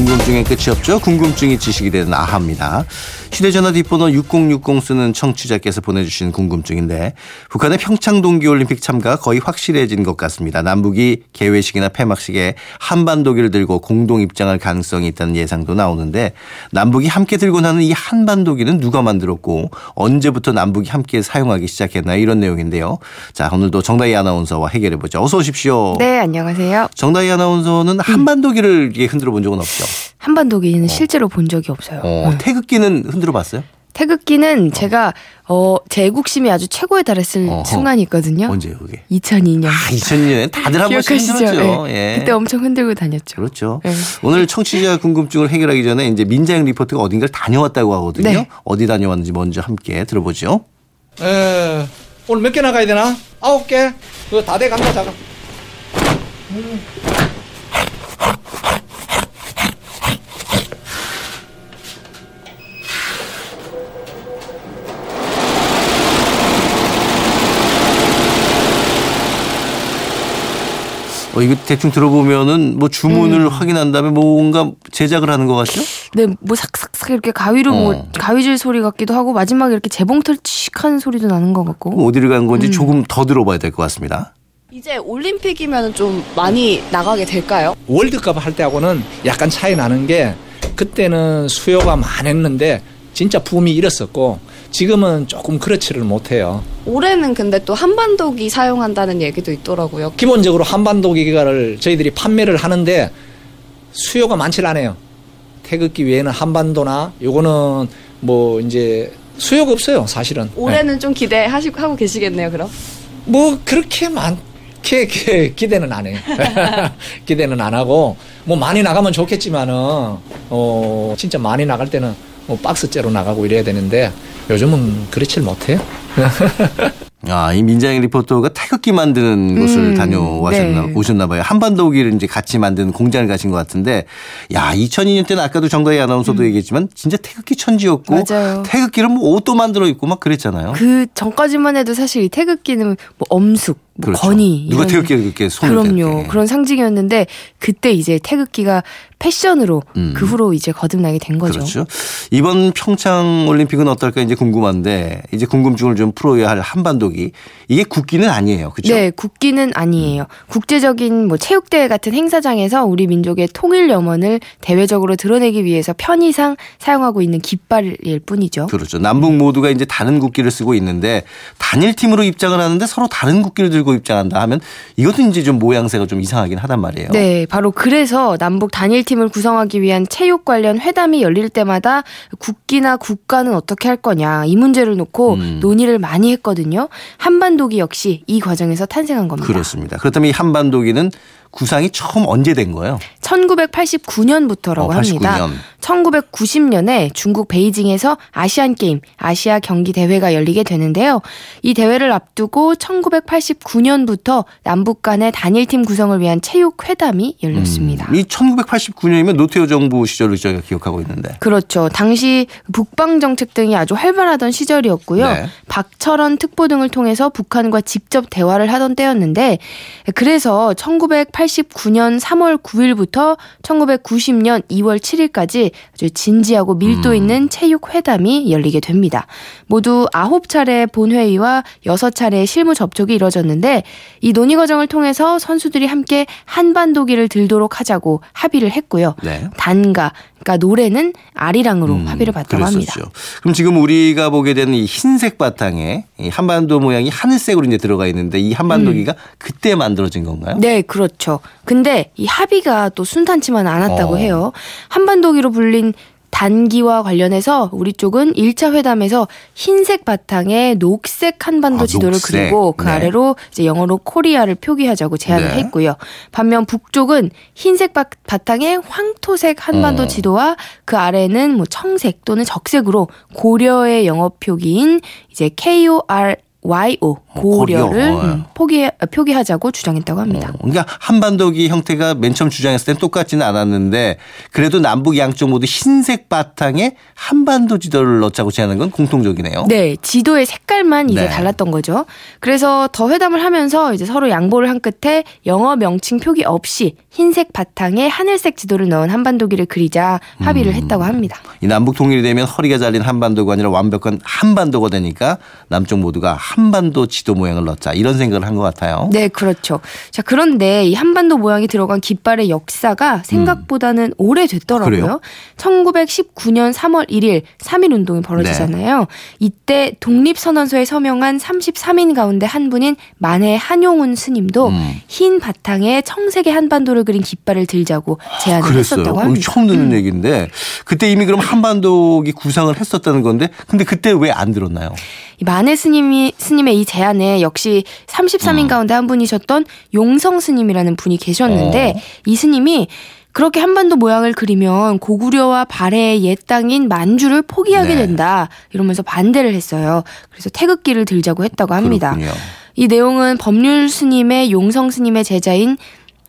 궁금증의 끝이 없죠. 궁금증이 지식이 되는 아하입니다. 휴대전화 뒷번호 6060 쓰는 청취자께서 보내주신 궁금증인데 북한의 평창 동계올림픽 참가 거의 확실해진 것 같습니다. 남북이 개회식이나 폐막식에 한반도기를 들고 공동 입장할 가능성이 있다는 예상도 나오는데 남북이 함께 들고 나는 이 한반도기는 누가 만들었고 언제부터 남북이 함께 사용하기 시작했나 이런 내용인데요. 자 오늘도 정다희 아나운서와 해결해 보죠. 어서 오십시오. 네, 안녕하세요. 정다희 아나운서는 한반도기를 이렇게 흔들어 본 적은 없죠. 한반도 기는 실제로 본 적이 없어요. 어, 네. 태극기는 흔들어 봤어요? 태극기는 제가 어, 제 애국심이 아주 최고에 달했을 어허. 순간이 있거든요. 언제요, 그게? 2002년. 아, 2000년에 다들 한 번씩? 흔들었죠. 네. 예. 그때 엄청 흔들고 다녔죠. 그렇죠. 네. 오늘 청취자 궁금증을 해결하기 전에 이제 민자영 리포터가 어딘가를 다녀왔다고 하거든요. 네. 어디 다녀왔는지 먼저 함께 들어보죠. 에, 오늘 몇 개 나가야 되나? 아홉 개? 그거 다 돼 간다, 자가. 어, 이거 대충 들어보면은 뭐 주문을 음. 확인한 다음에 뭔가 제작을 하는 것 같죠? 네, 뭐 삭삭삭 이렇게 가위로 어. 뭐 가위질 소리 같기도 하고 마지막에 이렇게 재봉틀 칙 하는 소리도 나는 것 같고. 어디를 간 건지 음. 조금 더 들어봐야 될 것 같습니다. 이제 올림픽이면 좀 많이 나가게 될까요? 월드컵 할 때하고는 약간 차이 나는 게 그때는 수요가 많았는데 진짜 붐이 일었었고 지금은 조금 그렇지를 못해요. 올해는 근데 또 한반도기 사용한다는 얘기도 있더라고요. 기본적으로 한반도 기가를 저희들이 판매를 하는데 수요가 많질 않아요. 태극기 외에는 한반도나 요거는 뭐 이제 수요가 없어요, 사실은. 올해는 좀 기대하시고 하고 계시겠네요, 그럼? 뭐 그렇게 많게 기- 기대는 안 해요. 기대는 안 하고 뭐 많이 나가면 좋겠지만은 어 진짜 많이 나갈 때는 뭐 박스째로 나가고 이래야 되는데 요즘은 그렇질 못해요. 아, 이 민자영 리포터가 태극기 만드는 곳을 음, 다녀오셨나, 네. 오셨나 봐요. 한반도기를 이제 같이 만드는 공장을 가신 것 같은데, 야, 2002년 때는 아까도 정다희 아나운서도 얘기했지만, 진짜 태극기 천지였고, 음. 맞아요. 태극기를 뭐 옷도 만들어 입고 막 그랬잖아요. 그 전까지만 해도 사실 이 태극기는 뭐 엄숙, 뭐 그렇죠. 건의 누가 태극기를 그렇게 손을 그럼요. 대게. 그런 상징이었는데 그때 이제 태극기가 패션으로 음. 그 후로 이제 거듭나게 된 거죠. 그렇죠. 이번 평창 올림픽은 어떨까 이제 궁금한데 이제 궁금증을 좀 풀어야 할 한반도기 이게 국기는 아니에요. 그렇죠? 네, 국기는 아니에요. 국제적인 뭐 체육대회 같은 행사장에서 우리 민족의 통일 염원을 대외적으로 드러내기 위해서 편의상 사용하고 있는 깃발일 뿐이죠. 그렇죠. 남북 모두가 이제 다른 국기를 쓰고 있는데 단일 팀으로 입장을 하는데 서로 다른 국기를 들고 입장한다 하면 이것도 이제 좀 모양새가 좀 이상하긴 하단 말이에요. 네, 바로 그래서 남북 단일팀을 구성하기 위한 체육 관련 회담이 열릴 때마다 국기나 국가는 어떻게 할 거냐 이 문제를 놓고 음. 논의를 많이 했거든요. 한반도기 역시 이 과정에서 탄생한 겁니다. 그렇습니다. 그렇다면 이 한반도기는 구상이 처음 언제 된 거예요? 1989년부터라고 어, 합니다. 89년. 1990년에 중국 베이징에서 아시안 게임, 아시아 경기 대회가 열리게 되는데요. 이 대회를 앞두고 1989년부터 남북 간의 단일팀 구성을 위한 체육 회담이 열렸습니다. 이 1989년이면 노태우 정부 시절을 제가 기억하고 있는데. 그렇죠. 당시 북방 정책 등이 아주 활발하던 시절이었고요. 네. 박철원 특보 등을 통해서 북한과 직접 대화를 하던 때였는데 그래서 1989년 3월 9일부터 1990년 2월 7일까지 아주 진지하고 밀도 있는 체육 회담이 열리게 됩니다. 모두 9차례 본회의와 6차례 실무 접촉이 이뤄졌는데 이 논의 과정을 통해서 선수들이 함께 한반도기를 들도록 하자고 합의를 했고요. 네. 단가, 그러니까 노래는 아리랑으로 음, 합의를 봤다고 합니다. 그랬었죠. 그럼 지금 우리가 보게 되는 이 흰색 바탕에 이 한반도 모양이 하늘색으로 이제 들어가 있는데 이 한반도기가 그때 만들어진 건가요? 음. 네, 그렇죠. 근데 이 합의가 또 순탄치만 않았다고 어. 해요. 한반도기로 불린 단기와 관련해서 우리 쪽은 1차 회담에서 흰색 바탕에 녹색 한반도 아, 지도를 녹색. 그리고 그 네. 아래로 이제 영어로 코리아를 표기하자고 제안을 네. 했고요. 반면 북쪽은 흰색 바, 바탕에 황토색 한반도 어. 지도와 그 아래는 뭐 청색 또는 적색으로 고려의 영어 표기인 이제 KOR YO 고려를 고려. 어. 음, 포기 표기하자고 주장했다고 합니다. 그러니까 한반도기 형태가 맨 처음 주장했을 땐 똑같지는 않았는데 그래도 남북 양쪽 모두 흰색 바탕에 한반도 지도를 넣자고 제안한 건 공통적이네요. 네, 지도의 색깔만 이제 네. 달랐던 거죠. 그래서 더 회담을 하면서 이제 서로 양보를 한 끝에 영어 명칭 표기 없이 흰색 바탕에 하늘색 지도를 넣은 한반도기를 그리자 합의를 했다고 합니다. 이 남북 통일이 되면 허리가 잘린 한반도가 아니라 완벽한 한반도가 되니까 남쪽 모두가 한반도 지도 모양을 넣자 이런 생각을 한 것 같아요. 네, 그렇죠. 자, 그런데 이 한반도 모양이 들어간 깃발의 역사가 생각보다는 오래됐더라고요. 음. 그래요? 1919년 3월 1일 3.1 운동이 벌어지잖아요. 이때 독립선언서에 서명한 33인 가운데 한 분인 만해 한용운 스님도 음. 흰 바탕에 청색의 한반도를 그린 깃발을 들자고 제안을 아. 했었다고 합니다. 음. 처음 듣는 얘기인데 그때 이미 그럼 한반도기 구상을 했었다는 건데 근데 그때 왜 안 들었나요? 이 만해 스님이 스님의 이 제안에 역시 33인 음. 가운데 한 분이셨던 용성 스님이라는 분이 계셨는데 어. 이 스님이 그렇게 한반도 모양을 그리면 고구려와 발해의 옛 땅인 만주를 포기하게 네. 된다 이러면서 반대를 했어요. 그래서 태극기를 들자고 했다고 합니다. 그렇군요. 이 내용은 법률 스님의 용성 스님의 제자인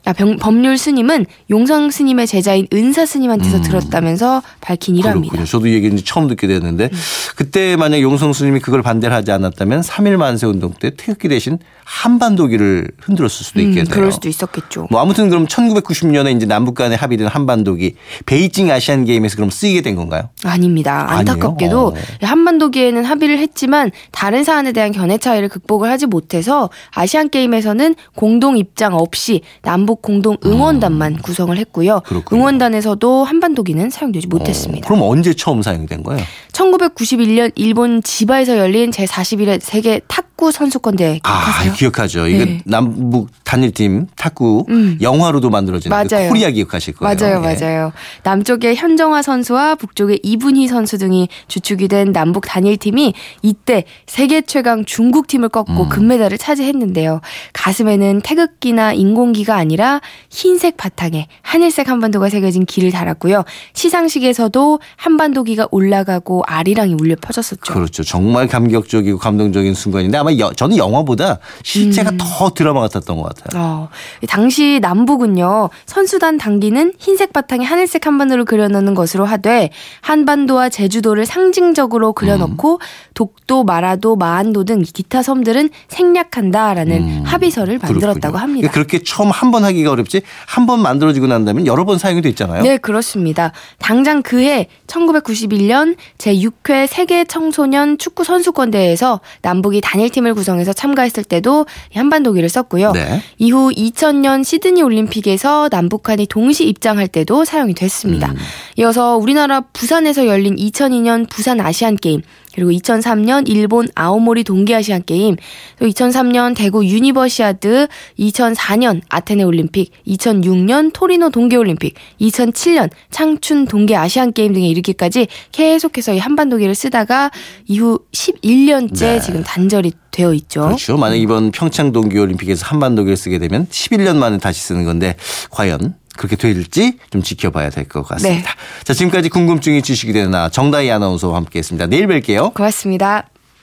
아, 병- 법률 스님은 용성 스님의 제자인 은사 스님한테서 음. 들었다면서 밝힌 일화입니다. 그렇군요. 저도 이 얘기는 처음 듣게 됐는데 그때 만약 용성 스님이 그걸 반대를 하지 않았다면 3.1 만세 운동 때 태극기 대신 한반도기를 흔들었을 수도 음, 있겠네요. 그럴 수도 있었겠죠. 뭐 아무튼 그럼 1990년에 이제 남북 간에 합의된 한반도기 베이징 아시안 게임에서 그럼 쓰이게 된 건가요? 아닙니다. 안타깝게도 어. 한반도기에는 합의를 했지만 다른 사안에 대한 견해 차이를 극복을 하지 못해서 아시안 게임에서는 공동 입장 없이 남북 공동 응원단만 구성을 했고요. 음. 그렇군요. 응원단에서도 한반도기는 사용되지 못했습니다. 어, 그럼 언제 처음 사용된 거예요? 1991년 일본 지바에서 열린 제41회 세계 탁 구 선수권 대회 아, 기억하세요? 기억하죠. 이거 네. 남북 단일팀 탁구 음. 영화로도 만들어진 그 맞아요. 코리아 기억하실 거예요. 맞아요, 예. 맞아요. 남쪽의 현정화 선수와 북쪽의 이분희 선수 등이 주축이 된 남북 단일팀이 이때 세계 최강 중국 팀을 음. 꺾고 금메달을 차지했는데요. 가슴에는 태극기나 인공기가 아니라 흰색 바탕에 하늘색 한반도가 새겨진 기를 달았고요. 시상식에서도 한반도기가 올라가고 아리랑이 울려 퍼졌었죠. 그렇죠. 정말 감격적이고 감동적인 순간인데 아마 여- 저는 영화보다 실제가 더 드라마 같았던 것 같아요. 어, 당시 남북은요 선수단 단기는 흰색 바탕에 하늘색 한반도를 그려넣는 것으로 하되 한반도와 제주도를 상징적으로 그려넣고 독도, 마라도, 마한도 등 기타 섬들은 생략한다라는 합의서를 만들었다고 음. 그렇군요. 합니다. 그렇게 처음 한 번 하기가 어렵지 한 번 만들어지고 난 다음에 여러 번 사용이 됐잖아요. 네, 그렇습니다. 당장 그해 1991년 제6회 세계 청소년 축구 선수권 대회에서 남북이 단일팀 을 구성해서 참가했을 때도 이 한반도기를 썼고요. 네. 이후 2000년 시드니 올림픽에서 남북한이 동시 입장할 때도 사용이 됐습니다. 음. 이어서 우리나라 부산에서 열린 2002년 부산 아시안 게임 그리고 2003년 일본 아오모리 동계아시안 게임, 또 2003년 대구 유니버시아드, 2004년 아테네 올림픽, 2006년 토리노 동계 올림픽, 2007년 창춘 동계 아시안 게임 등에 이르기까지 계속해서 이 한반도기를 쓰다가 이후 11년째 네. 지금 단절이 되어 있죠. 그렇죠. 만약 이번 평창 동계 올림픽에서 한반도기를 쓰게 되면 11년 만에 다시 쓰는 건데 과연 그렇게 될지 좀 지켜봐야 될 것 같습니다. 자, 지금까지 궁금증이 지식이 되는 나 정다희 아나운서와 함께했습니다. 내일 뵐게요. 고맙습니다.